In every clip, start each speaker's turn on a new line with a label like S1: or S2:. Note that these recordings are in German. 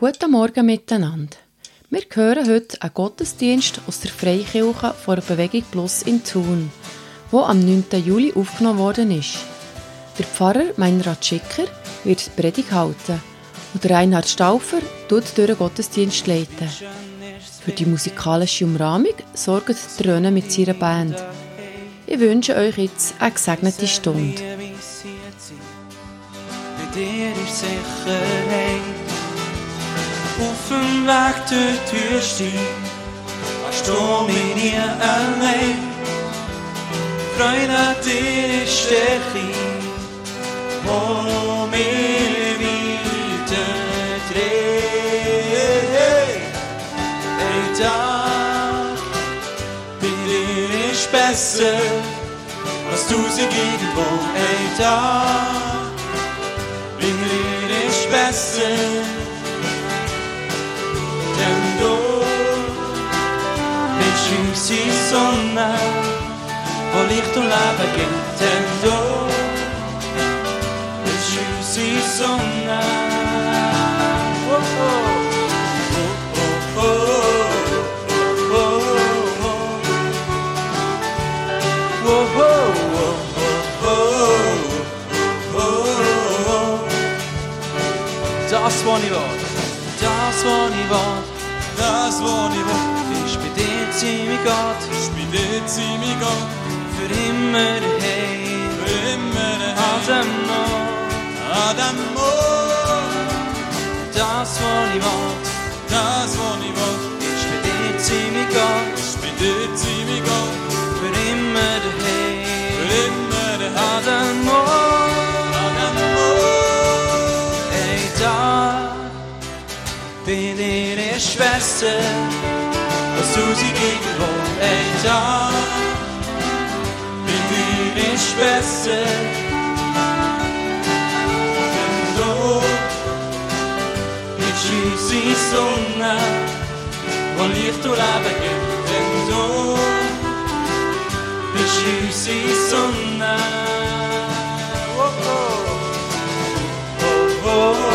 S1: Guten Morgen miteinander. Wir hören heute einen Gottesdienst aus der Freikirche vor der Bewegung Plus in Thun, wo am 9. Juli aufgenommen worden ist. Der Pfarrer Meinrad Schicker wird die Predigt halten und Reinhard Stauffer tut durch den Gottesdienst leiten. Für die musikalische Umrahmung sorgt Tröne mit seiner Band. Ich wünsche euch jetzt eine gesegnete Stunde.
S2: Dir ist Sicherheit. Durch die Wüste hast du mich nie allein. Freude an dir ist Stärke, wo mir weiter dreht. Tag bei dir ist besser als tausend irgendwo. Ein Tag Oh, oh, oh, oh, oh, oh. Das, was ich will, das, was ich will,
S3: Das, was ich will,
S2: ist bei dir ziemlich Gott,
S3: ist bei dir ziemlich Gott.
S2: für immer hey,
S3: Für immer.
S2: An dem Ort. Das, was ich will,
S3: Das, was ich will,
S2: ist bei dir ziemlich Gott,
S3: ist bei dir ziemlich Gott.
S2: für immer hey,
S3: Für immer.
S2: An dem Ort. Hey, da bin dir ist besser, als du sie irgendwo. Hey, da bin dir ist besser, denn du bist unsere Sonne, wo Licht und Leben gibt. Denn du bist unsere Sonne. Oh, oh. Oh, oh, oh,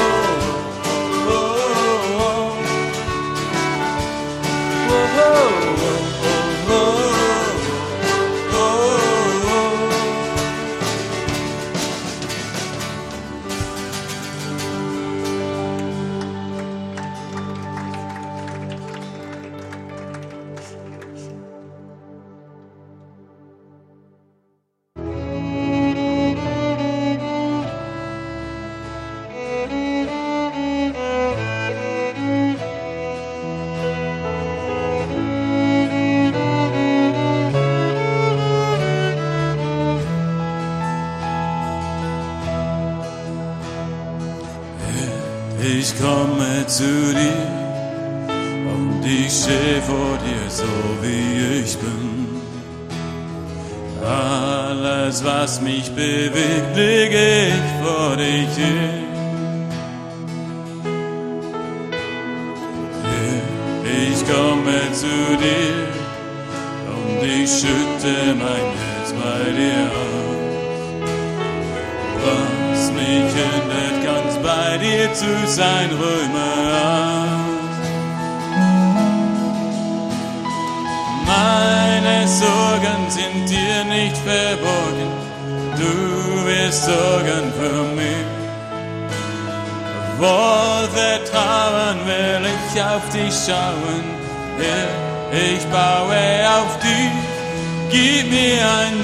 S3: sorgen für mich. Wohl vertrauen will ich auf dich schauen, ich baue auf dich, gib mir ein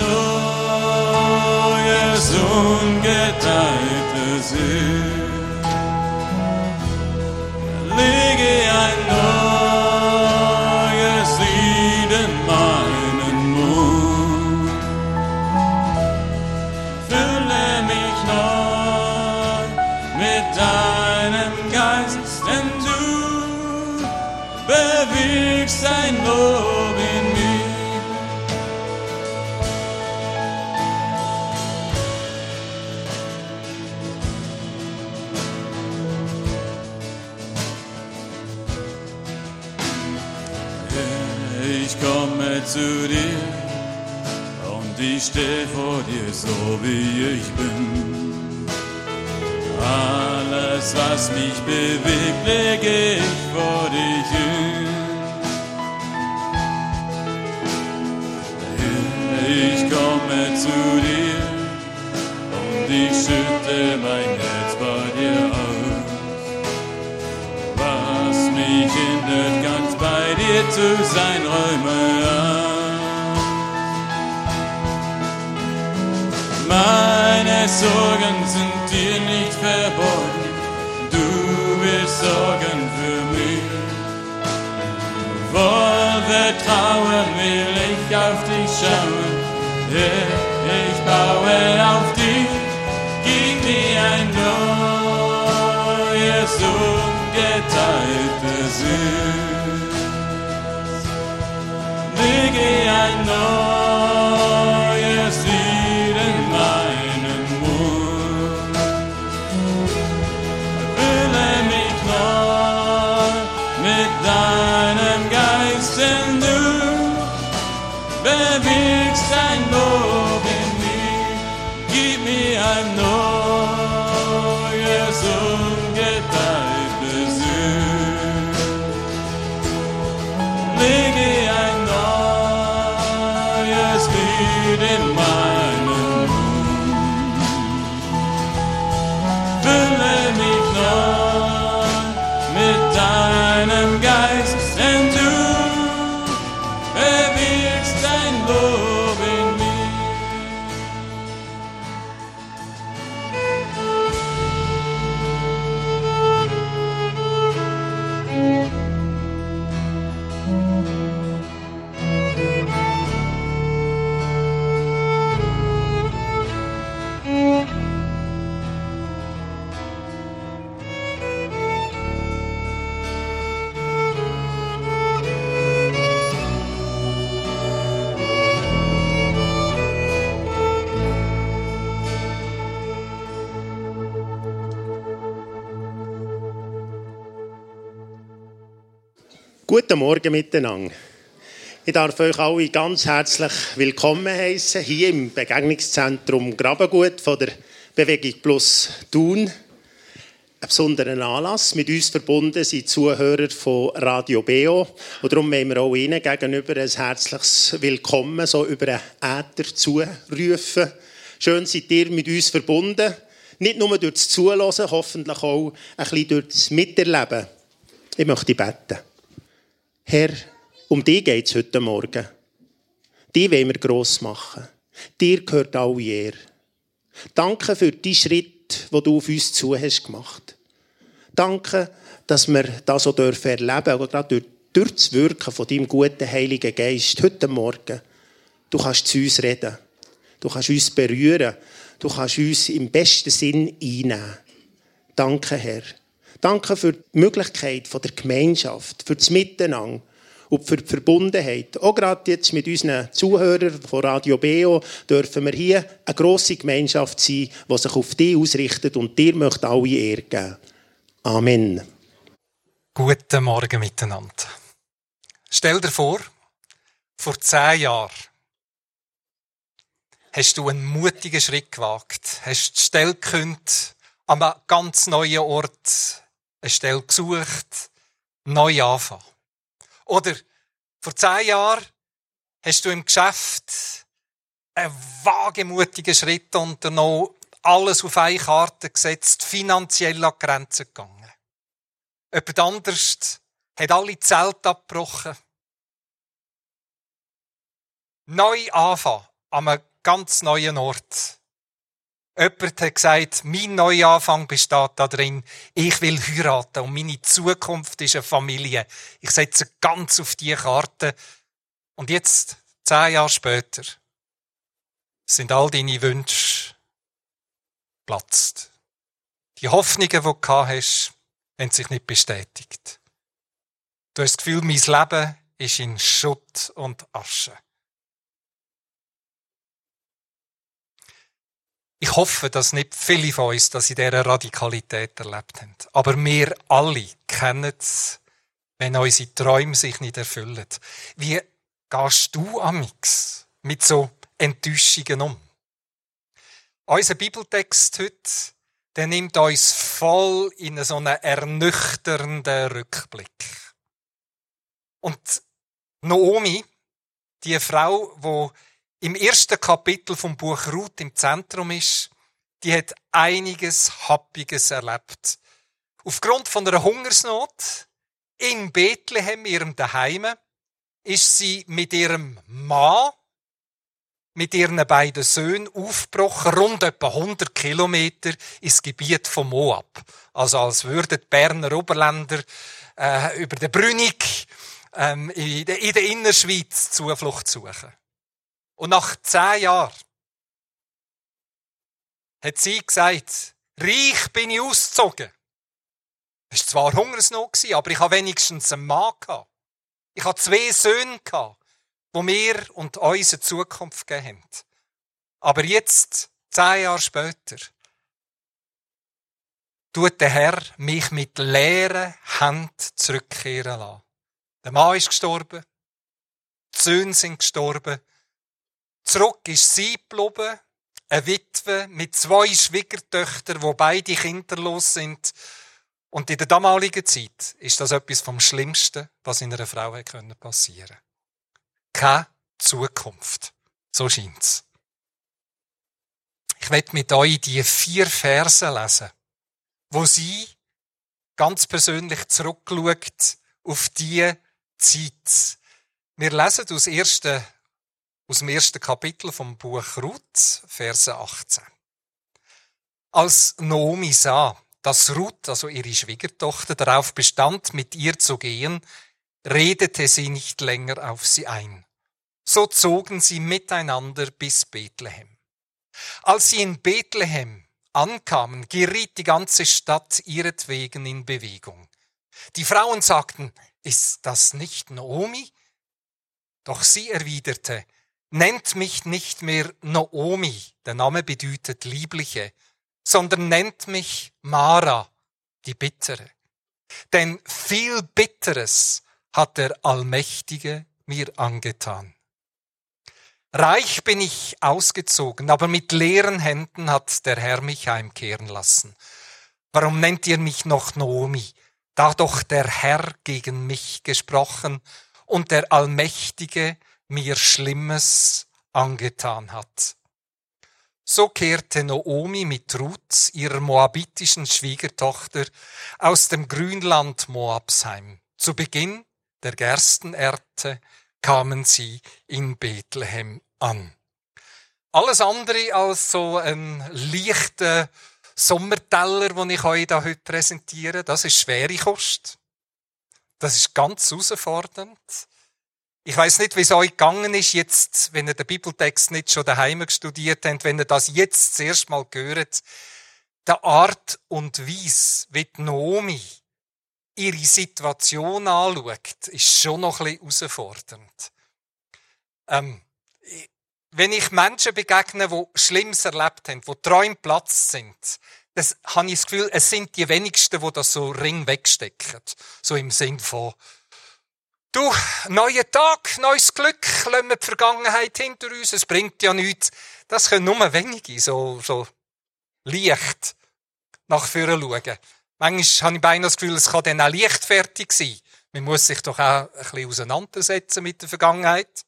S3: neues, ungeteiltes Herz. Lege ein ein Lob in mir. Ich komme zu dir und ich stehe vor dir so wie ich bin. Alles alles, was mich bewegt, lege ich vor dich hin. Zu dir und ich schütte mein Herz bei dir aus. Was mich hindert, ganz bei dir zu sein, räume an. Meine Sorgen sind dir nicht verborgen, du wirst sorgen für mich. Voll Vertrauen will ich auf dich schauen, Herr, ich baue auf dich, gib mir ein neues, ungeteiltes Herz. Lege ein neues
S4: Guten Morgen miteinander. Ich darf euch alle ganz herzlich willkommen heißen hier im Begegnungszentrum Grabengut von der Bewegung Plus Thun. Ein besonderer Anlass. Mit uns verbunden sind Zuhörer von Radio Beo. Und darum wollen wir auch Ihnen gegenüber ein herzliches Willkommen so über den Äther zurufen. Schön seid ihr mit uns verbunden. Nicht nur durch das Zuhören, hoffentlich auch ein bisschen durch das Miterleben. Ich möchte beten. Herr, um dich geht es heute Morgen. Die wollen wir gross machen. Dir gehört alle Ehre. Danke für die Schritt, den du auf uns zu hast gemacht. Danke, dass wir das so dürfen erleben, aber gerade durch, durch das Wirken von deinem guten Heiligen Geist heute Morgen. Du kannst zu uns reden. Du kannst uns berühren. Du kannst uns im besten Sinn einnehmen. Danke, Herr. Danke für die Möglichkeit der Gemeinschaft, für das Miteinander und für die Verbundenheit. Auch gerade jetzt mit unseren Zuhörern von Radio Beo dürfen wir hier eine grosse Gemeinschaft sein, die sich auf dich ausrichtet und dir möchte alle Ehre geben. Amen.
S5: Guten Morgen miteinander. Stell dir vor, vor zehn Jahren hast du einen mutigen Schritt gewagt, hast die Stelle gekündigt, an einem ganz neuen Ort eine Stelle gesucht, neu anfangen. Oder vor zehn Jahren hast du im Geschäft einen wagemutigen Schritt unternommen, alles auf eine Karte gesetzt, finanziell an Grenzen gegangen. Jemand anders hat alle Zelte abgebrochen. Neu anfangen, an einem ganz neuen Ort. Jemand hat gesagt, mein Neuanfang besteht darin, ich will heiraten und meine Zukunft ist eine Familie. Ich setze ganz auf die Karte. Und jetzt, zehn Jahre später, sind all deine Wünsche platzt. Die Hoffnungen, die du gehabt hast, haben sich nicht bestätigt. Du hast das Gefühl, mein Leben ist in Schutt und Asche. Ich hoffe, dass nicht viele von uns das in dieser Radikalität erlebt haben. Aber wir alle kennen es, wenn unsere Träume sich nicht erfüllen. Wie gehst du amix mit so Enttäuschungen um? Unser Bibeltext heute der nimmt uns voll in so einen ernüchternden Rückblick. Und Naomi, die Frau, wo im ersten Kapitel vom Buch Ruth im Zentrum ist, die hat einiges Happiges erlebt. Aufgrund von einer Hungersnot in Bethlehem, ihrem Daheim, ist sie mit ihrem Mann, mit ihren beiden Söhnen aufgebrochen, rund etwa 100 Kilometer ins Gebiet von Moab. Also als würden die Berner Oberländer äh, über den Brünig ähm, in, in der Innerschweiz Zuflucht suchen. Und nach zehn Jahren hat sie gesagt, reich bin ich ausgezogen. Es war zwar Hungersnot, aber ich habe wenigstens einen Mann. Ich habe zwei Söhne die mir und uns eine Zukunft gegeben haben. Aber jetzt, zehn Jahre später, tut der Herr mich mit leeren Händen zurückkehren lassen. Der Mann ist gestorben, die Söhne sind gestorben, zurück ist sie geblieben, eine Witwe mit zwei Schwiegertöchtern, wo beide kinderlos sind. Und in der damaligen Zeit ist das etwas vom Schlimmsten, was in einer Frau passieren konnte. Keine Zukunft. So scheint's. Ich werde mit euch die vier Verse lesen, wo sie ganz persönlich zurückschaut auf die Zeit. Wir lesen aus, ersten, aus dem ersten Kapitel vom Buch Ruth, Verse 18. Als Naomi sah, dass Ruth, also ihre Schwiegertochter, darauf bestand, mit ihr zu gehen, redete sie nicht länger auf sie ein. So zogen sie miteinander bis Bethlehem. Als sie in Bethlehem ankamen, geriet die ganze Stadt ihretwegen in Bewegung. Die Frauen sagten, ist das nicht Naomi? Doch sie erwiderte, nennt mich nicht mehr Naomi, der Name bedeutet liebliche, sondern nennt mich Mara, die Bittere. Denn viel Bitteres hat der Allmächtige mir angetan. Reich bin ich ausgezogen, aber mit leeren Händen hat der Herr mich heimkehren lassen. Warum nennt ihr mich noch Naomi? da doch der Herr gegen mich gesprochen und der Allmächtige mir Schlimmes angetan hat. So kehrte Naomi mit Ruth, ihrer moabitischen Schwiegertochter, aus dem Grünland Moabs heim. Zu Beginn der Gerstenernte kamen sie in Bethlehem an. Alles andere als so ein leichter Sommerteller, den ich euch da heute präsentiere, das ist schwere Kost. Das ist ganz herausfordernd. Ich weiß nicht, wie es euch gegangen ist, jetzt, wenn ihr den Bibeltext nicht schon daheim studiert habt, wenn ihr das jetzt zuerst mal gehört. Der Art und Weise, wie die Naomi ihre Situation anschaut, ist schon noch ein bisschen herausfordernd. Ähm, wenn ich Menschen begegne, die Schlimmes erlebt haben, die Träume Platz sind, das habe ich das Gefühl, es sind die wenigsten, die das so ring wegstecken. So im Sinn von, du, neuer Tag, neues Glück, lassen wir die Vergangenheit hinter uns, es bringt ja nichts. Das können nur wenige, so, so leicht nach vorne schauen. Manchmal habe ich beinahe das Gefühl, es kann dann auch leichtfertig sein. Man muss sich doch auch ein bisschen auseinandersetzen mit der Vergangenheit.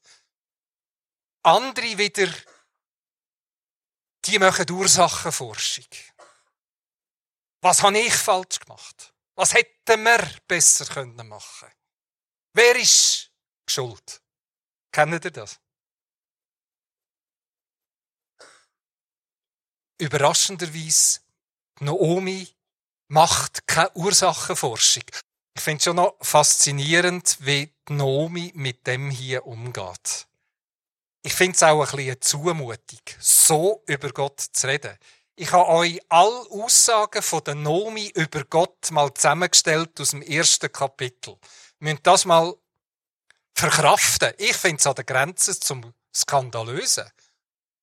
S5: Andere wieder, die machen Ursachenforschung. Was habe ich falsch gemacht? Was hätten wir besser können machen? Wer ist schuld? Kennt ihr das? Überraschenderweise, Naomi macht keine Ursachenforschung. Ich finde es schon noch faszinierend, wie Naomi mit dem hier umgeht. Ich finde es auch ein bisschen eine so über Gott zu reden. Ich habe euch alle Aussagen von der Nomi über Gott mal zusammengestellt aus dem ersten Kapitel. Müssen das mal verkraften. Ich finde es an der Grenze zum Skandalösen.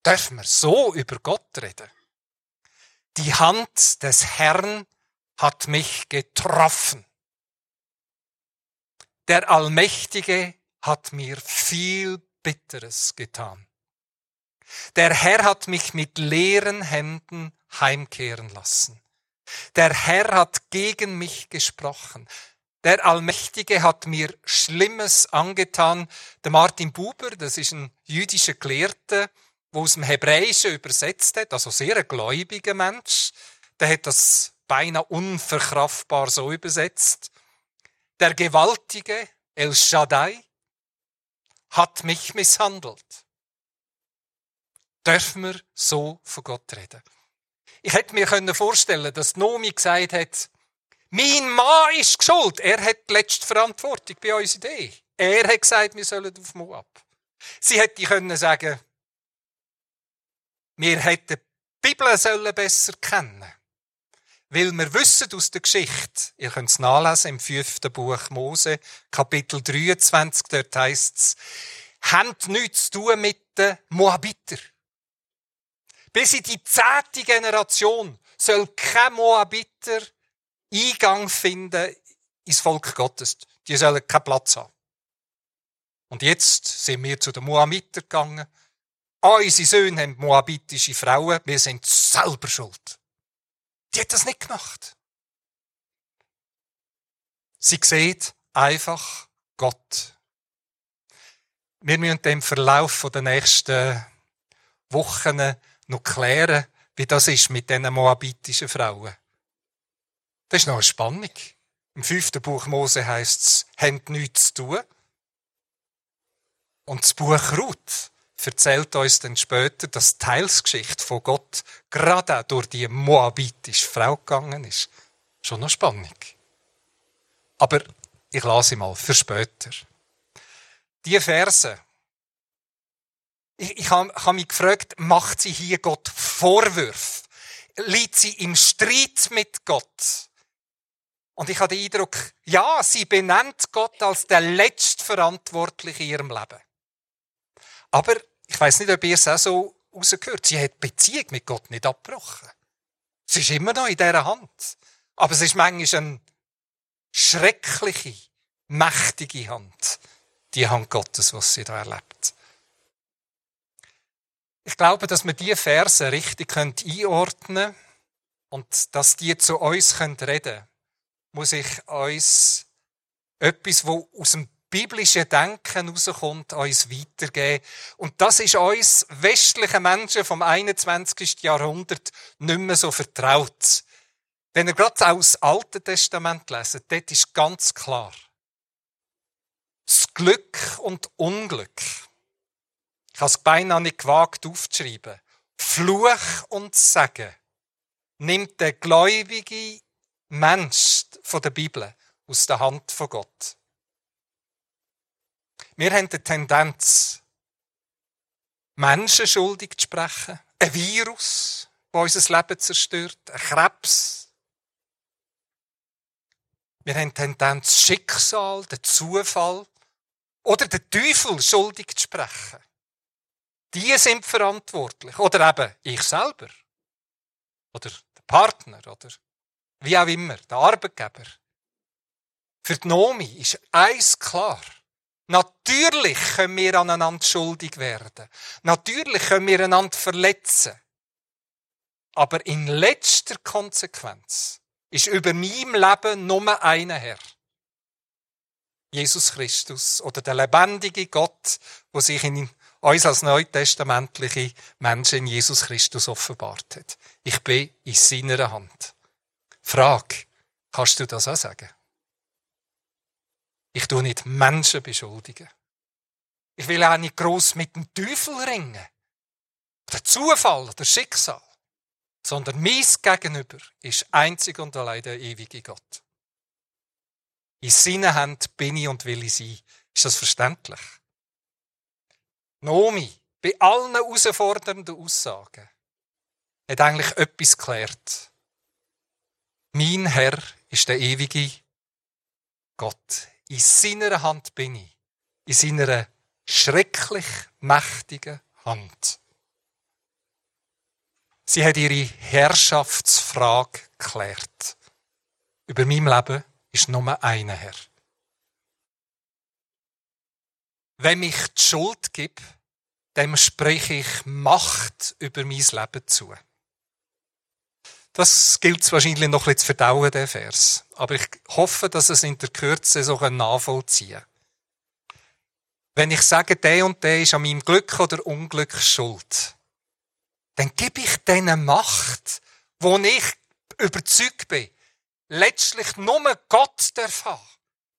S5: Dürfen wir so über Gott reden? Die Hand des Herrn hat mich getroffen. Der Allmächtige hat mir viel Bitteres getan. Der Herr hat mich mit leeren Händen heimkehren lassen. Der Herr hat gegen mich gesprochen. Der Allmächtige hat mir Schlimmes angetan. Der Martin Buber, das ist ein jüdischer Gelehrter, der aus dem Hebräischen übersetzt hat, also sehr ein gläubiger Mensch. Der hat das beinahe unverkraftbar so übersetzt. Der Gewaltige, El Shaddai, hat mich misshandelt. Dürfen wir so von Gott reden? Ich hätte mir vorstellen dass Nomi gesagt hat, mein Mann ist schuld. Er hat die letzte Verantwortung bei uns Idee. Er hat gesagt, wir sollen auf Moab. Sie hätte können sagen, wir hätten die Bibel sollen besser kennen. Weil wir wissen aus der Geschichte, ihr könnt es nachlesen im fünften Buch Mose, Kapitel 23, dort heisst es, habt nichts zu tun mit den Moabiter. Bis in die zehnte Generation soll kein Moabiter Eingang finden ins Volk Gottes. Die sollen keinen Platz haben. Und jetzt sind wir zu den Moabiter gegangen. Unsere Söhne haben moabitische Frauen. Wir sind selber schuld. Die hat das nicht gemacht. Sie sieht einfach Gott. Wir müssen im Verlauf der nächsten Wochen noch klären, wie das ist mit diesen moabitischen Frauen. Das ist noch eine Spannung. Im fünften Buch Mose heißt es, habt nichts zu tun. Und das Buch Ruth erzählt uns dann später, dass die Teilsgeschichte von Gott gerade auch durch die moabitische Frau gegangen ist. Schon noch Spannung. Aber ich lasse sie mal für später. Die Verse. Ich, ich habe hab mich gefragt, macht sie hier Gott Vorwürfe? Liegt sie im Streit mit Gott? Und ich habe den Eindruck, ja, sie benennt Gott als der Letztverantwortliche in ihrem Leben. Aber ich weiß nicht, ob ihr es auch so rausgehört. Sie hat die Beziehung mit Gott nicht abgebrochen. Sie ist immer noch in dieser Hand. Aber es ist manchmal eine schreckliche, mächtige Hand. Die Hand Gottes, was sie da erlebt. Ich glaube, dass wir diese Verse richtig einordnen können und dass die zu uns reden können muss ich uns etwas, wo aus dem biblischen Denken rauskommt, uns weitergeben. Und das ist uns westlichen Menschen vom 21. Jahrhundert nicht mehr so vertraut. Wenn ihr gerade auch das Alte Testament lesen, dort ist ganz klar. Das Glück und Unglück. Ich habe es beinahe nicht gewagt aufzuschreiben. Fluch und Segen nimmt der Gläubige Mensch von der Bibel aus der Hand von Gott. Wir haben die Tendenz, Menschen schuldig zu sprechen. Ein Virus, das unser Leben zerstört. Ein Krebs. Wir haben die Tendenz, Schicksal, den Zufall oder den Teufel schuldig zu sprechen. Die sind verantwortlich. Oder eben ich selber. Oder der Partner. Oder wie auch immer, der Arbeitgeber. Für die Nomi ist eins klar. Natürlich können wir aneinander schuldig werden. Natürlich können wir einander verletzen. Aber in letzter Konsequenz ist über meinem Leben nur einer Herr. Jesus Christus oder der lebendige Gott, wo sich in uns als neutestamentliche Menschen in Jesus Christus offenbart hat. Ich bin in seiner Hand. Frage, kannst du das auch sagen? Ich tue nicht Menschen beschuldigen. Ich will auch nicht gross mit dem Teufel ringen. Der Zufall, der Schicksal. Sondern mein Gegenüber ist einzig und allein der ewige Gott. In seinen Händen bin ich und will ich sein. Ist das verständlich? Nomi, bei allen herausfordernden Aussagen, hat eigentlich etwas geklärt. Mein Herr ist der ewige Gott. In seiner Hand bin ich. In seiner schrecklich mächtigen Hand. Sie hat ihre Herrschaftsfrage geklärt. Über mein Leben ist nur einer Herr. Wenn ich die Schuld gebe, dem spreche ich Macht über mein Leben zu. Das gilt es wahrscheinlich noch bisschen zu verdauen, der Vers. Aber ich hoffe, dass es in der Kürze so nachvollziehen kann. Wenn ich sage, der und der ist an meinem Glück oder Unglück schuld, dann gebe ich denen Macht, wo ich überzeugt bin, letztlich nur Gott darf haben.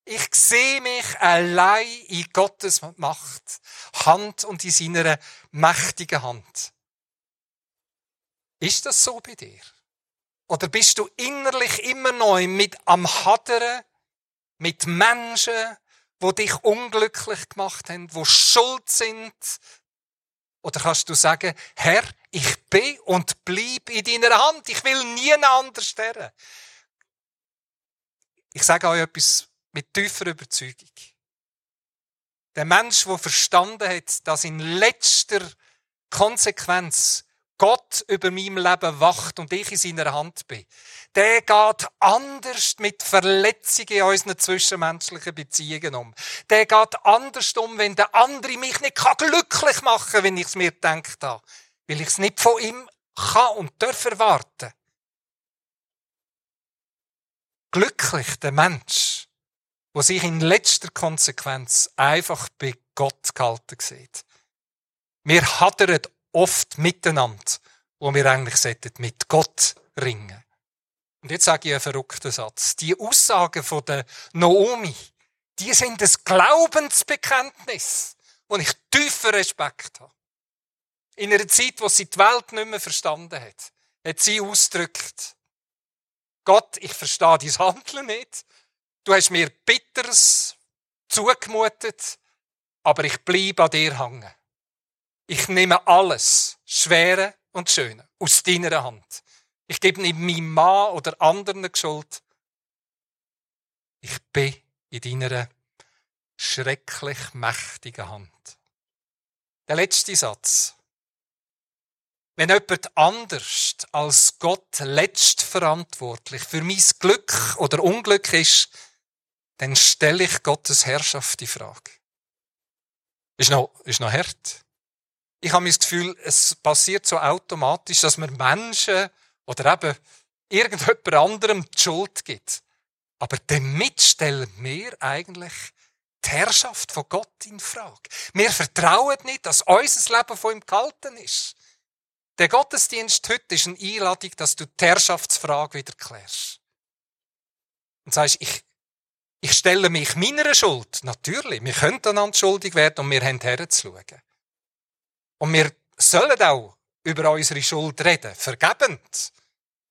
S5: Ich sehe mich allein in Gottes Macht, Hand und in seiner mächtigen Hand. Ist das so bei dir? Oder bist du innerlich immer neu mit am Hadern, mit Menschen, wo dich unglücklich gemacht haben, wo schuld sind? Oder kannst du sagen, Herr, ich bin und bleib in deiner Hand. Ich will nie anders sterben. Ich sage euch etwas mit tiefer Überzeugung. Der Mensch, der verstanden hat, dass in letzter Konsequenz Gott über meinem Leben wacht und ich in seiner Hand bin, der geht anders mit Verletzungen in unseren zwischenmenschlichen Beziehungen um. Der geht anders um, wenn der andere mich nicht glücklich machen kann, wenn ich es mir gedacht habe. Weil ich es nicht von ihm kann und darf erwarten. Glücklich der Mensch, der sich in letzter Konsequenz einfach bei Gott gehalten sieht. Wir hadern oft miteinander, wo wir eigentlich mit Gott ringen. Und jetzt sage ich einen verrückten Satz. Die Aussagen von der Naomi, die sind das Glaubensbekenntnis, wo ich tiefen Respekt habe. In einer Zeit, wo sie die Welt nicht mehr verstanden hat, hat sie ausgedrückt, Gott, ich verstehe dein Handeln nicht. Du hast mir Bitteres zugemutet, aber ich bleibe an dir hängen. Ich nehme alles, Schwere und Schöne, aus deiner Hand. Ich gebe nicht meinem Mann oder anderen Schuld. Ich bin in deiner schrecklich mächtigen Hand. Der letzte Satz. Wenn jemand anders als Gott letzt verantwortlich für mein Glück oder Unglück ist, dann stelle ich Gottes Herrschaft in Frage. Ist noch, ist noch hart. Ich habe das Gefühl, es passiert so automatisch, dass man Menschen oder eben irgendjemand anderem die Schuld gibt. Aber damit stellen wir eigentlich die Herrschaft von Gott in Frage. Wir vertrauen nicht, dass unser Leben von ihm gehalten ist. Der Gottesdienst heute ist eine Einladung, dass du die Herrschaftsfrage wieder klärst. Und sagst, ich, ich stelle mich meiner Schuld. Natürlich, wir können einander schuldig werden und wir haben herzuschauen. Und wir sollen auch über unsere Schuld reden, vergebend.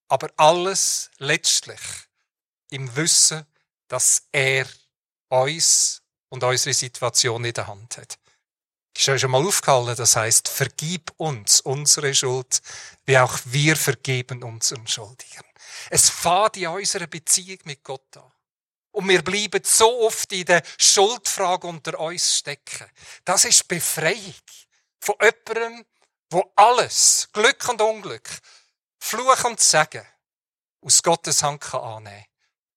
S5: Aber alles letztlich im Wissen, dass er uns und unsere Situation in der Hand hat. Ist euch schon mal aufgefallen, das heißt, vergib uns unsere Schuld, wie auch wir vergeben unseren Schuldigen. Es fährt in unserer Beziehung mit Gott an. Und wir bleiben so oft in der Schuldfrage unter uns stecken. Das ist Befreiung von jemandem, wo alles, Glück und Unglück, Fluch und Segen aus Gottes Hand kann annehmen.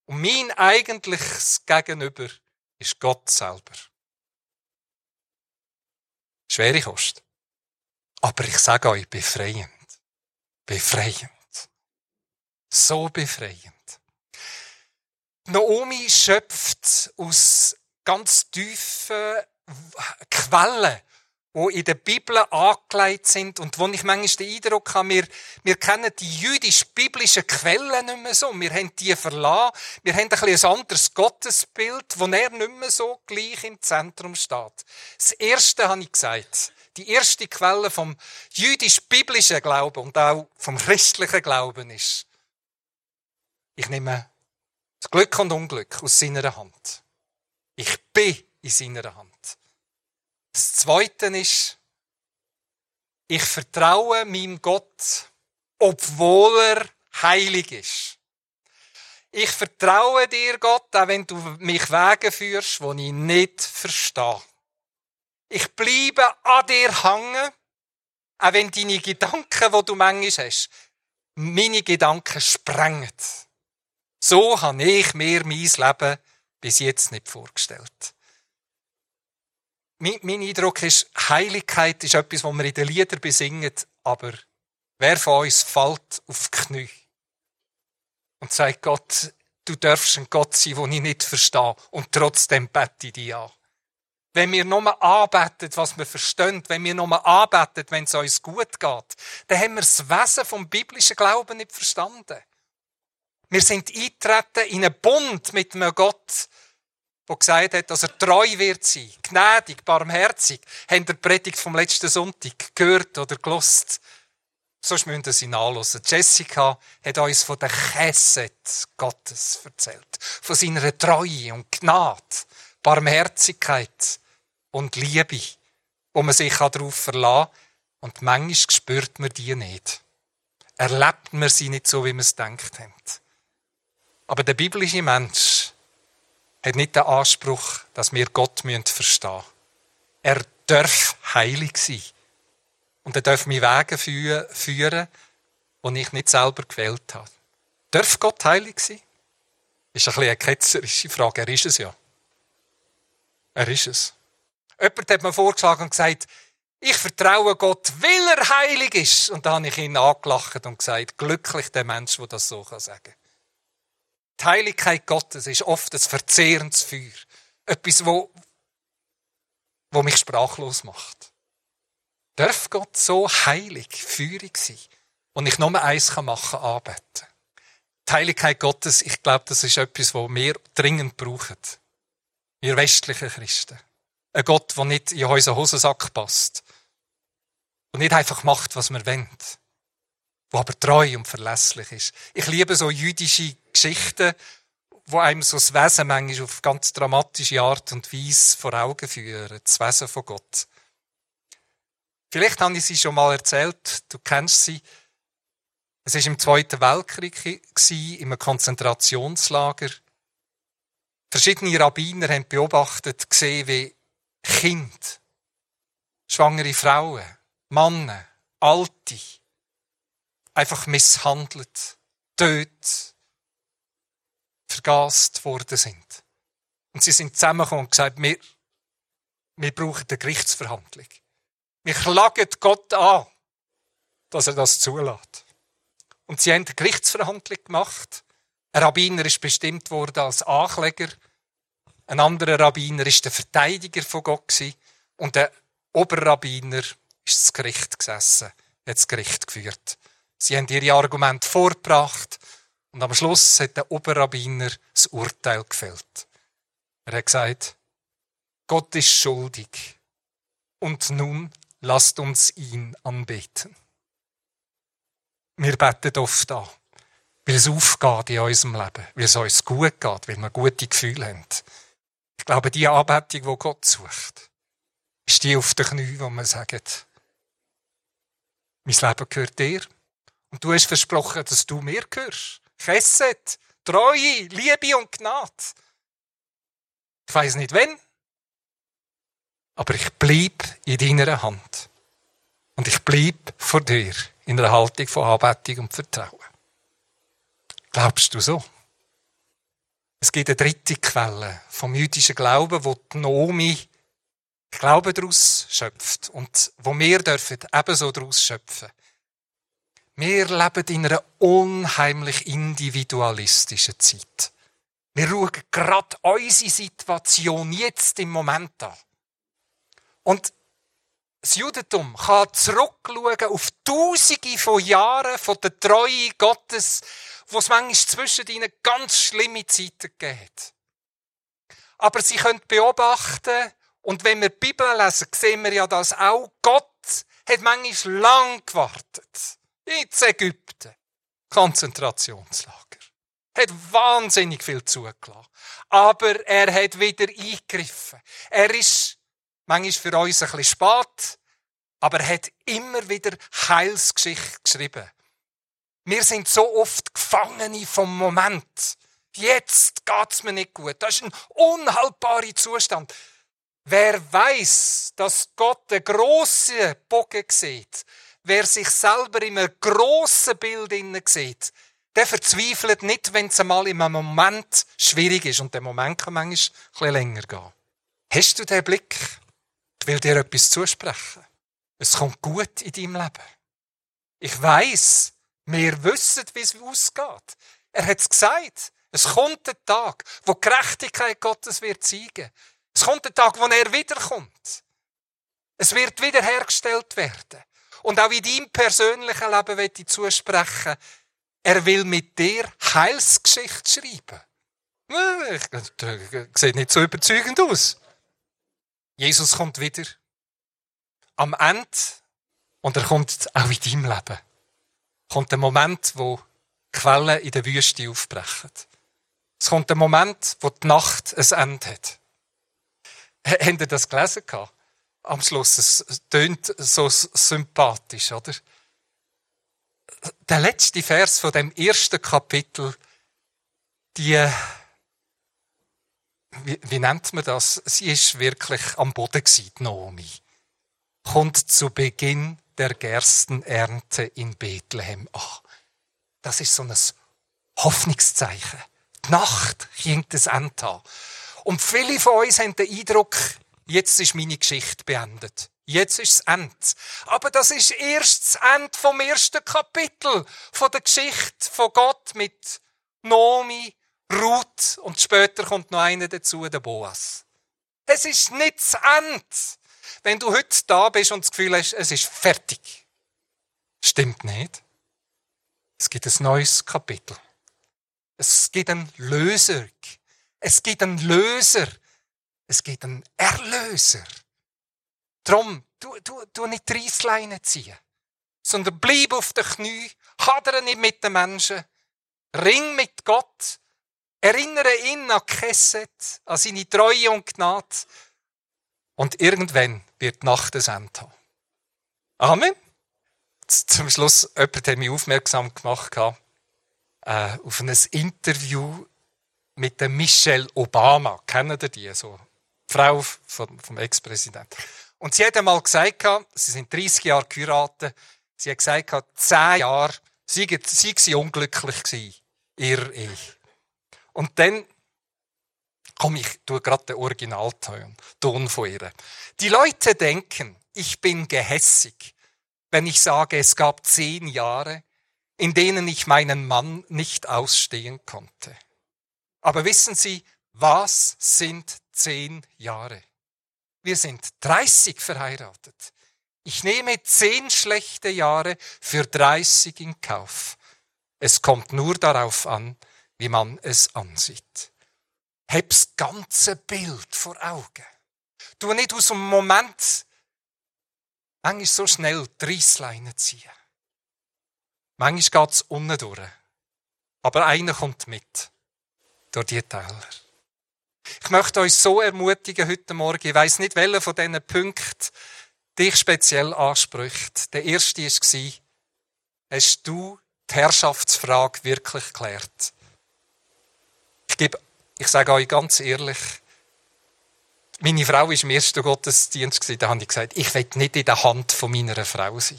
S5: Und mein eigentliches Gegenüber ist Gott selber. Schwere Kost. Aber ich sage euch, befreiend. Befreiend. So befreiend. Naomi schöpft aus ganz tiefen Quellen wo in der Bibel angelegt sind und wo ich manchmal den Eindruck habe, wir, wir kennen die jüdisch-biblischen Quellen nicht mehr so. Wir haben die verlassen. Wir haben ein, bisschen ein anderes Gottesbild, wo er nicht mehr so gleich im Zentrum steht. Das erste habe ich gesagt. Die erste Quelle vom jüdisch-biblischen Glauben und auch vom christlichen Glauben ist, ich nehme das Glück und Unglück aus seiner Hand. Ich bin in seiner Hand. Das Zweite ist, ich vertraue meinem Gott, obwohl er heilig ist. Ich vertraue dir, Gott, auch wenn du mich Wege führst, die ich nicht verstehe. Ich bleibe an dir hängen, auch wenn deine Gedanken, die du manchmal hast, meine Gedanken sprengen. So habe ich mir mein Leben bis jetzt nicht vorgestellt mein, mein Eindruck ist, Heiligkeit ist etwas, was wir in den Liedern besingen, aber wer von uns fällt auf die Knie und sagt Gott, du darfst ein Gott sein, den ich nicht verstehe und trotzdem bete ich dich an. Wenn wir nur anbeten, was wir verstehen, wenn wir nur anbeten, wenn es uns gut geht, dann haben wir das Wesen vom biblischen Glauben nicht verstanden. Wir sind eintreten in einen Bund mit einem Gott, der gesagt hat, dass er treu wird sein, gnädig, barmherzig. Ihr die Predigt vom letzten Sonntag gehört oder gelost? Sonst müsst ihr sie nachlesen. Jessica hat uns von der Chesed Gottes erzählt. Von seiner Treue und Gnade, Barmherzigkeit und Liebe, wo man sich darauf verlassen kann. Und manchmal spürt man die nicht. Erlebt man sie nicht so, wie man es denkt hat. Aber der biblische Mensch hat nicht den Anspruch, dass wir Gott verstehen müssen. Er darf heilig sein. Und er darf mich Wege führen, die ich nicht selber gewählt habe. Darf Gott heilig sein? Ist ein bisschen eine ketzerische Frage. Er ist es ja. Er ist es. Jemand hat mir vorgeschlagen und gesagt, ich vertraue Gott, weil er heilig ist. Und dann habe ich ihn angelacht und gesagt, glücklich der Mensch, der das so sagen kann. Die Heiligkeit Gottes ist oft ein verzehrendes Feuer. Etwas, wo, wo mich sprachlos macht. Darf Gott so heilig, feurig sein und ich nur eins machen kann, anbeten? Die Heiligkeit Gottes, ich glaube, das ist etwas, was wir dringend brauchen. Wir westlichen Christen. Ein Gott, der nicht in unseren Hosensack passt. Und nicht einfach macht, was wir wollen. Der aber treu und verlässlich ist. Ich liebe so jüdische Geschichten, wo einem so das Wesen manchmal auf ganz dramatische Art und Weise vor Augen führen. Das Wesen von Gott. Vielleicht habe ich sie schon mal erzählt. Du kennst sie. Es war im Zweiten Weltkrieg, in einem Konzentrationslager. Verschiedene Rabbiner haben beobachtet, gesehen, wie Kind, schwangere Frauen, Männer, Alte, einfach misshandelt, tötet, vergast worden sind. Und sie sind zusammengekommen und gesagt, wir, wir brauchen eine Gerichtsverhandlung. Wir klagen Gott an, dass er das zulässt. Und sie haben eine Gerichtsverhandlung gemacht. Ein Rabbiner ist bestimmt worden als Ankläger ein anderer Rabbiner ist der Verteidiger von Gott und der Oberrabbiner ist das Gericht gesessen, hat das Gericht geführt. Sie haben ihre Argumente vorgebracht und am Schluss hat der Oberrabbiner das Urteil gefällt. Er hat gesagt, Gott ist schuldig und nun lasst uns ihn anbeten. Wir beten oft an, weil es aufgeht in unserem Leben, weil es uns gut geht, weil wir gute Gefühle haben. Ich glaube, die Anbetung, die Gott sucht, ist die auf den Knie, wo man sagt, mein Leben gehört dir. Und du hast versprochen, dass du mir gehörst. Chesed, Treue, Liebe und Gnade. Ich weiß nicht wann, aber ich bleib in deiner Hand. Und ich bleib vor dir in der Haltung von Anbetung und Vertrauen. Glaubst du so? Es gibt eine dritte Quelle vom jüdischen Glauben, wo die Nomi Glauben daraus schöpft und wo wir dürfen ebenso daraus schöpfen. Wir leben in einer unheimlich individualistischen Zeit. Wir schauen gerade unsere Situation jetzt im Moment an. Und das Judentum kann zurückschauen auf Tausende von Jahren von der Treue Gottes, wo es manchmal zwischen ihnen ganz schlimme Zeiten gegeben hat. Aber sie können beobachten, und wenn wir die Bibel lesen, sehen wir ja das auch. Gott hat manchmal lang gewartet. In Ägypten. Konzentrationslager. Hat wahnsinnig viel zugelassen. Aber er hat wieder eingegriffen. Er ist manchmal für uns ein bisschen spät, aber er hat immer wieder Heilsgeschichte geschrieben. Wir sind so oft Gefangene vom Moment. Jetzt geht's mir nicht gut. Das ist ein unhaltbarer Zustand. Wer weiß, dass Gott den grossen Bogen sieht, wer sich selber in einem grossen Bild sieht, der verzweifelt nicht, wenn es einmal in einem Moment schwierig ist. Und der Moment kann manchmal ein bisschen länger gehen. Hast du den Blick? Ich will dir etwas zusprechen. Es kommt gut in deinem Leben. Ich weiß, wir wissen, wie es ausgeht. Er hat es gesagt. Es kommt ein Tag, wo die Gerechtigkeit Gottes wird zeigen. Es kommt ein Tag, wo er wiederkommt. Es wird wiederhergestellt werden. Und auch in deinem persönlichen Leben will ich zusprechen, er will mit dir Heilsgeschichte schreiben. Das sieht nicht so überzeugend aus. Jesus kommt wieder. Am Ende, und er kommt auch in deinem Leben, kommt der Moment, wo Quellen in der Wüste aufbrechen. Es kommt der Moment, wo die Nacht ein Ende hat. Habt ihr das gelesen? Am Schluss, es tönt so sympathisch, oder? Der letzte Vers von dem ersten Kapitel, die, wie, wie nennt man das? Sie ist wirklich am Boden gewesen, Naomi. Kommt zu Beginn der Gerstenernte in Bethlehem an. Das ist so ein Hoffnungszeichen. Die Nacht hinkt das Ende an. Und viele von uns haben den Eindruck, jetzt ist meine Geschichte beendet. Jetzt ist das Ende. Aber das ist erst das Ende vom ersten Kapitel von der Geschichte von Gott mit Nomi, Ruth und später kommt noch einer dazu, der Boas. Es ist nicht das Ende. Wenn du heute da bist und das Gefühl hast, es ist fertig. Stimmt nicht. Es gibt ein neues Kapitel. Es gibt einen Löser. Es gibt einen Löser. Es gibt einen Erlöser. Drum, du, du, du nicht die Reissleine ziehen, sondern bleib auf den Knie, hadere nicht mit den Menschen, ring mit Gott, erinnere ihn an Kesset, an seine Treue und Gnade und irgendwann wird die Nacht ein Ende haben. Amen. Zum Schluss, jemand hat mich aufmerksam gemacht äh, auf ein Interview mit Michelle Obama. Kennen ihr die? So, Frau vom, vom Ex-Präsidenten. Und sie hat einmal gesagt, sie sind 30 Jahre geheiratet, sie hat gesagt, 10 Jahre, sie, sie sie unglücklich gewesen, ihr Ehe. Und dann komm, ich tue gerade den Originalton Ton von ihr. Die Leute denken, ich bin gehässig, wenn ich sage, es gab zehn Jahre, in denen ich meinen Mann nicht ausstehen konnte. Aber wissen Sie, was sind zehn Jahre? Wir sind 30 verheiratet. Ich nehme zehn schlechte Jahre für 30 in Kauf. Es kommt nur darauf an, wie man es ansieht. Hab's ganze Bild vor Augen. Du nicht aus dem Moment manchmal so schnell die ziehen. Manchmal geht's unten durch. Aber einer kommt mit. Durch die Täler. Ich möchte euch so ermutigen heute Morgen. Ich weiss nicht, welcher von diesen Punkten dich speziell anspricht. Der erste war, hast du die Herrschaftsfrage wirklich geklärt? Ich gebe, ich sage euch ganz ehrlich, meine Frau war im ersten Gottesdienst, da habe ich gesagt, ich will nicht in der Hand von meiner Frau sein.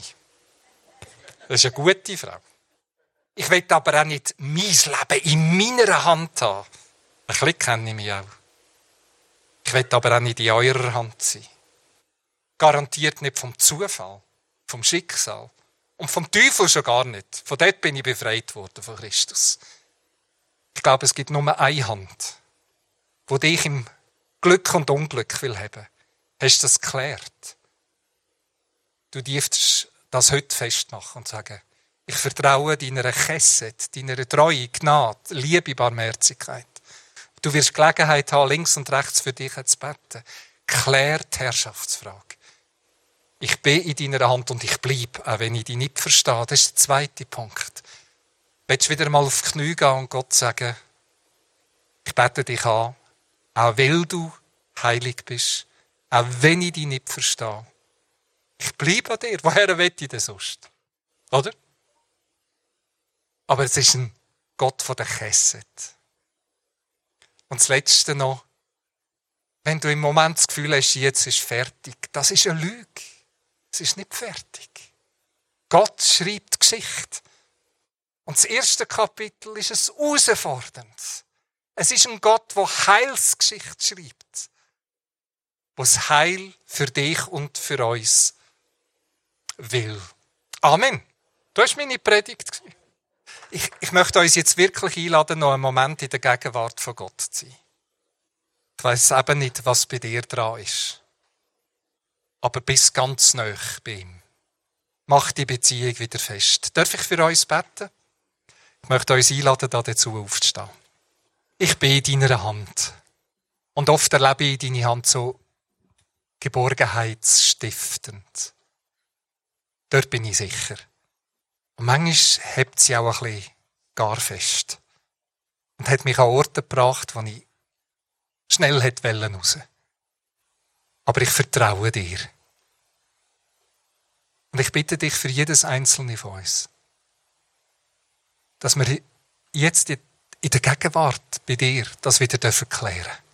S5: Das ist eine gute Frau. Ich will aber auch nicht mein Leben in meiner Hand haben. Ein bisschen kenne ich mich auch. Ich will aber auch nicht in eurer Hand sein. Garantiert nicht vom Zufall, vom Schicksal. Und vom Teufel schon gar nicht. Von dort bin ich befreit worden, von Christus. Ich glaube, es gibt nur eine Hand, wo dich im Glück und Unglück will haben. Hast du das geklärt? Du darfst das heute festmachen und sagen, ich vertraue deiner Chesed, deiner Treue, Gnade, Liebe, Barmherzigkeit. Du wirst Gelegenheit haben, links und rechts für dich zu beten. Klär die Herrschaftsfrage. Ich bin in deiner Hand und ich bleibe, auch wenn ich dich nicht verstehe. Das ist der zweite Punkt. Willst du wieder mal auf die Knie gehen und Gott sagen, ich bete dich an, auch weil du heilig bist, auch wenn ich dich nicht verstehe. Ich bleibe an dir. Woher will ich denn sonst? Oder? Aber es ist ein Gott von der Chesed. Und das Letzte noch, wenn du im Moment das Gefühl hast, jetzt ist fertig, das ist eine Lüge. Es ist nicht fertig. Gott schreibt Geschichte. Und das erste Kapitel ist es herausfordernd. Es ist ein Gott, der Heilsgeschichte schreibt. Wo das Heil für dich und für uns will. Amen. Du hast meine Predigt. Ich, ich möchte uns jetzt wirklich einladen, noch einen Moment in der Gegenwart von Gott zu sein. Ich weiß eben nicht, was bei dir dran ist. Aber bist ganz nah bei ihm. Mach die Beziehung wieder fest. Darf ich für uns beten? Ich möchte uns einladen, dazu aufzustehen. Ich bin in deiner Hand. Und oft erlebe ich deine Hand so geborgenheitsstiftend. Dort bin ich sicher. Und manchmal hebt sie auch ein bisschen gar fest. Und hat mich an Orte gebracht, wo ich schnell hätte raus Aber ich vertraue dir. Und ich bitte dich für jedes einzelne von uns, dass wir jetzt in der Gegenwart bei dir das wieder klären dürfen.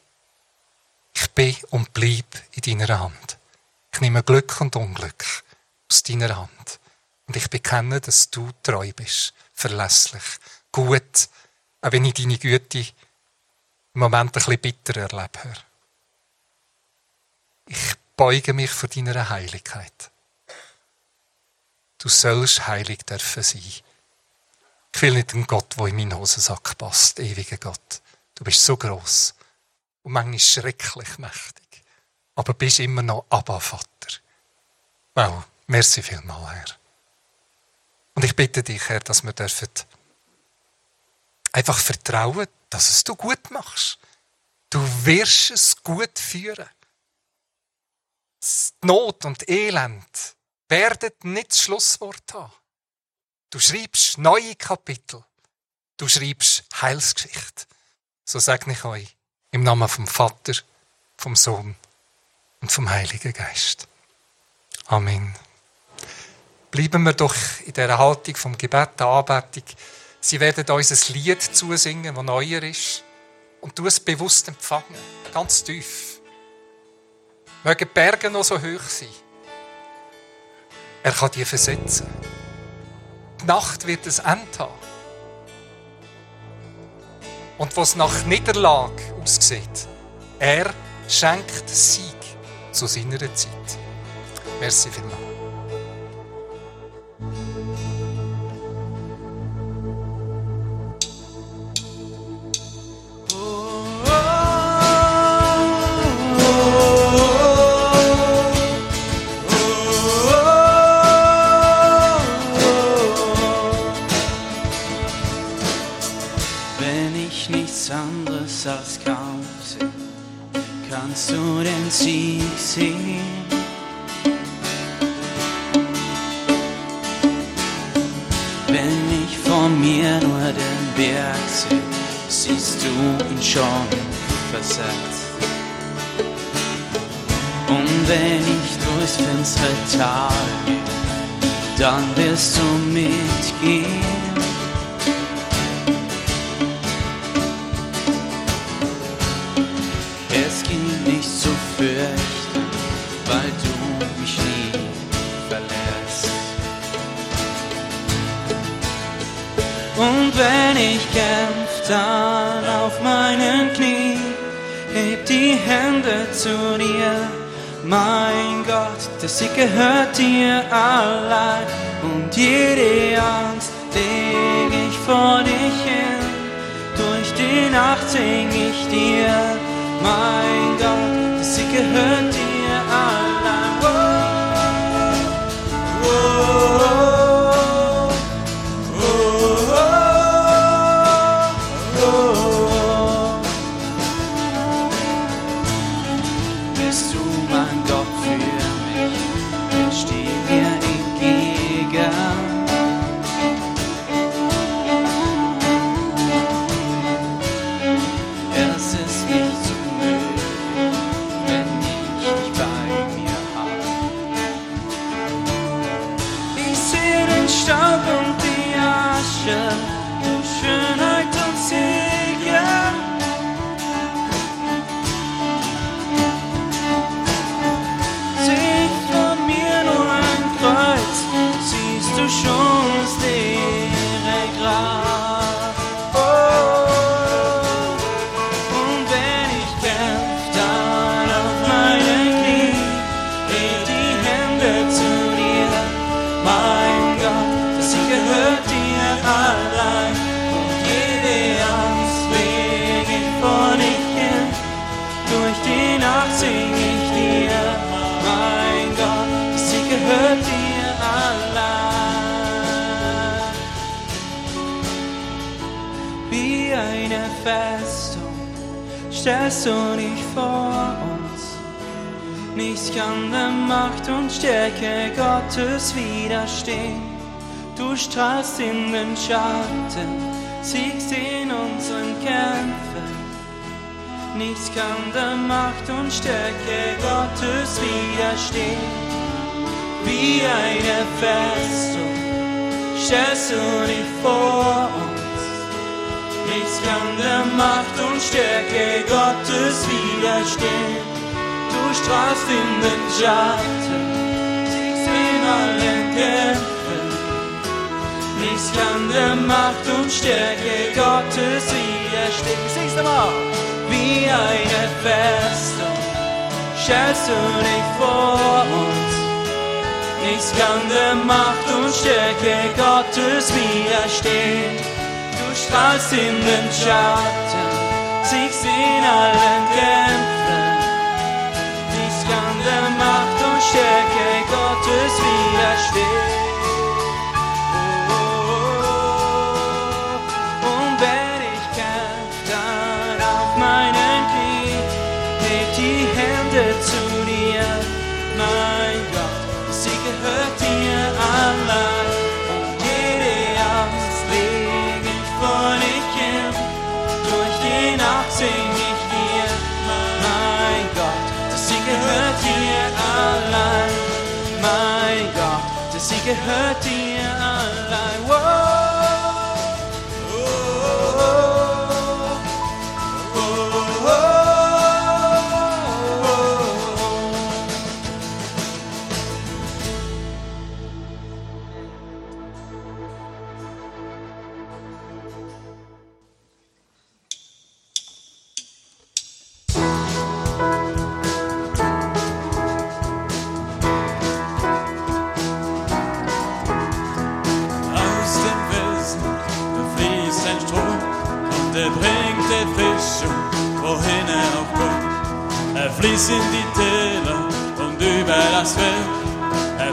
S5: Ich bin und bleib in deiner Hand. Ich nehme Glück und Unglück aus deiner Hand. Und ich bekenne, dass du treu bist, verlässlich, gut, auch wenn ich deine Güte im Moment ein bisschen bitter erlebe. Ich beuge mich vor deiner Heiligkeit. Du sollst heilig dürfen sein. Ich will nicht einen Gott, der in meinen Hosensack passt, ewiger Gott. Du bist so groß und manchmal schrecklich mächtig. Aber bist immer noch Abba Vater. Wow, merci vielmal, Herr. Und ich bitte dich, Herr, dass wir dürfen einfach vertrauen, dass es du gut machst. Du wirst es gut führen. Die Not und Elend werden nicht das Schlusswort haben. Du schreibst neue Kapitel. Du schreibst Heilsgeschichte. So sage ich euch im Namen vom Vater, vom Sohn und vom Heiligen Geist. Amen. Bleiben wir doch in der Haltung vom Gebet, der Anbetung. Sie werden uns ein Lied zusingen, das neuer ist. Und du es bewusst empfangen. Ganz tief. Mögen Berge noch so hoch sein. Er kann die versetzen. Die Nacht wird ein Ende haben. Und was nach Niederlage aussieht, er schenkt Sieg zu seiner Zeit. Merci vielmals.
S2: 小公的阿舍，不是 und Stärke Gottes widerstehen. Du strahlst in den Schatten, siegst in unseren Kämpfen. Nichts kann der Macht und Stärke Gottes widerstehen. Wie eine Festung stellst du dich vor uns. Nichts kann der Macht und Stärke Gottes widerstehen. Du strahlst in den Schatten, siegst in allen Kämpfen. Nichts kann der Macht und Stärke Gottes widerstehen. Sing's mal! Wie eine Festung stellst du dich vor uns. Nichts kann der Macht und Stärke Gottes widerstehen. Du strahlst in den Schatten, siegst in allen Kämpfen. Macht und Stärke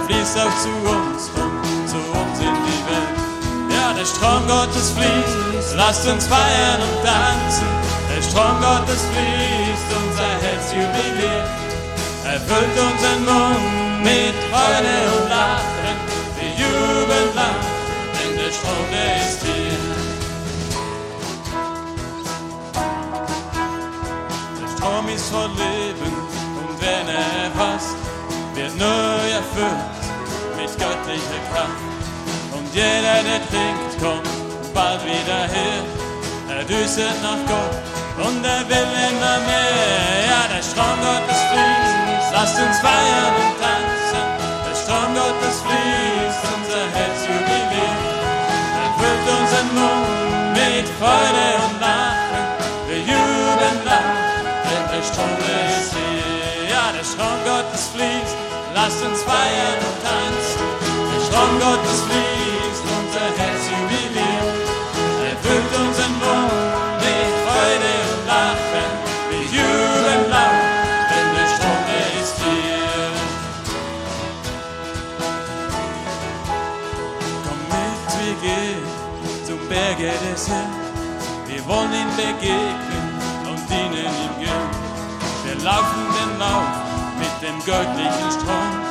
S3: fließt auch zu uns und zu uns in die Welt. Ja, der Strom Gottes fließt, lasst uns feiern und tanzen. Der Strom Gottes fließt, unser Herz jubiliert. Erfüllt unseren Mund mit Freude und Lachen. Wir jubeln lang, denn der Strom, der ist hier. Der Strom ist voll Leben und wenn er passt, wird neu erfüllt göttlicher Kraft. Und jeder, der trinkt, kommt bald wieder her. Er düstet nach Gott und er will immer mehr. Ja, der Strom Gottes fließt, lasst uns feiern und tanzen. Der Strom Gottes fließt, unser Herz jubiliert. Erfüllt unseren Mund mit Freude und Lachen. Wir jubeln lang, denn der Strom ist hier. Ja, der Strom Gottes fließt, lasst uns feiern und tanzen. Strom Gottes fließt, unser Herz jubiliert. Erfüllt unseren Mund mit Freude und Lachen. Wir jubeln lang, denn der Strom ist hier. Komm mit, wir gehen zum Berge des Herrn. Wir wollen ihn begegnen und dienen ihm gern. Wir laufen den Lauf mit dem göttlichen Strom.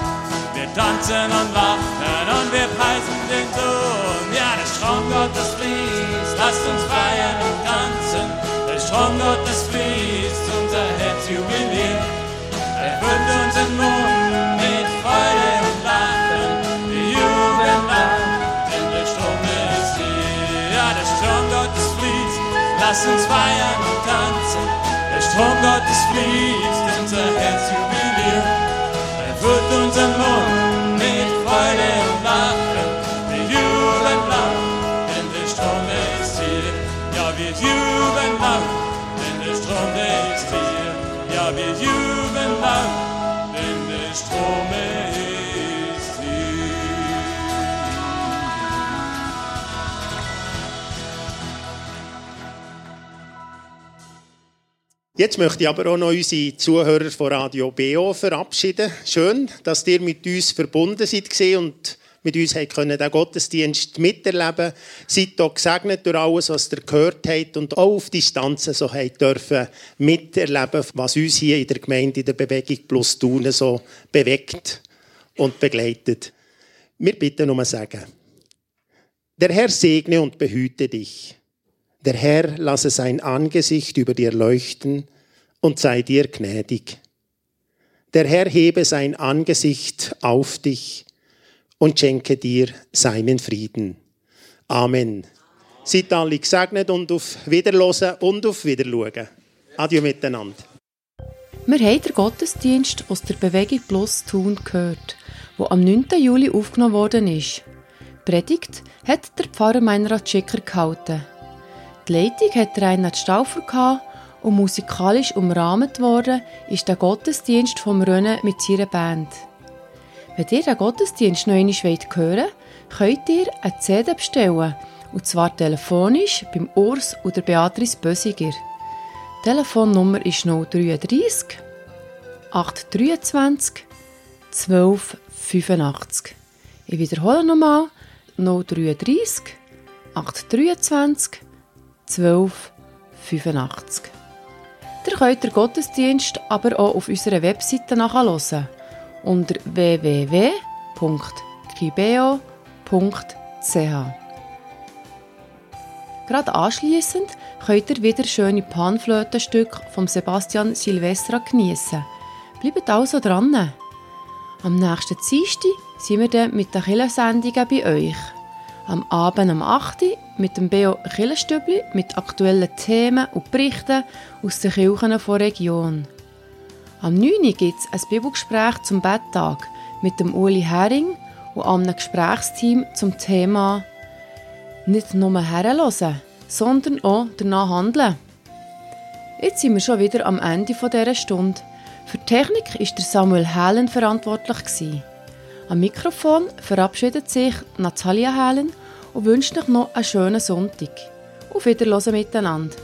S3: Wir tanzen und lachen und wir preisen den Sohn. Ja, der Strom Gottes fließt, lasst uns feiern und tanzen. Der Strom Gottes fließt, unser Herz jubiliert. Erfüllt unseren Mund mit Freude und Lachen. Wir jubeln lang, denn der Strom ist hier. Ja, der Strom Gottes fließt, lass uns feiern und tanzen. Der Strom Gottes fließt, unser Herz jubiliert. Unseren Mund mit Freude und Lachen. Wir jubeln lang, denn der Strom ist hier. Ja, wir jubeln lang, denn der Strom ist hier. Ja, wir jubeln lang, denn der Strom
S4: Jetzt möchte ich aber auch noch unsere Zuhörer von Radio BO verabschieden. Schön, dass ihr mit uns verbunden seid und mit uns können den Gottesdienst miterleben. Seid auch gesegnet durch alles, was ihr gehört habt und auch auf Distanzen so dürfen miterleben, was uns hier in der Gemeinde, in der Bewegung plus Tun so bewegt und begleitet. Wir bitten um ein Sagen. Der Herr segne und behüte dich. Der Herr lasse sein Angesicht über dir leuchten und sei dir gnädig. Der Herr hebe sein Angesicht auf dich und schenke dir seinen Frieden. Amen. Seid alle gesegnet und auf Wiederlosen und auf Wiederschauen. Adieu miteinander.
S1: Wir haben den Gottesdienst aus der Bewegung Plus Thun gehört, wo am 9. Juli aufgenommen worden ist. Predigt hat der Pfarrer Meinrad Schicker gehalten. Die Leitung hat Reinhard Stauffer gehabt und musikalisch umrahmt worden ist der Gottesdienst vom Rennen mit seiner Band. Wenn ihr den Gottesdienst noch einmal hören wollt, könnt ihr eine CD bestellen, und zwar telefonisch beim Urs oder Beatrice Bösiger. Die Telefonnummer ist 033 823 1285. Ich wiederhole nochmal 033 823 1285. Ihr könnt den Gottesdienst aber auch auf unserer Webseite nachhören unter www.kibeo.ch. Gerade anschließend könnt ihr wieder schöne Panflötenstücke von Sebastian Silvestra genießen. Bleibt also dran. Am nächsten Dienstag sind wir dann mit den Kirchensendungen bei euch. Am Abend um 8 Uhr mit dem Beo Killenstübli mit aktuellen Themen und Berichten aus den Kirchen der Region. Am 9 Uhr gibt es ein Bibelgespräch zum Betttag mit dem Uli Hering und einem Gesprächsteam zum Thema nicht nur herhören, sondern auch danach handeln. Jetzt sind wir schon wieder am Ende dieser Stunde. Für die Technik war Samuel Helen verantwortlich. Am Mikrofon verabschiedet sich Natalia Helen und wünscht euch noch einen schönen Sonntag. Auf Wiedersehen miteinander.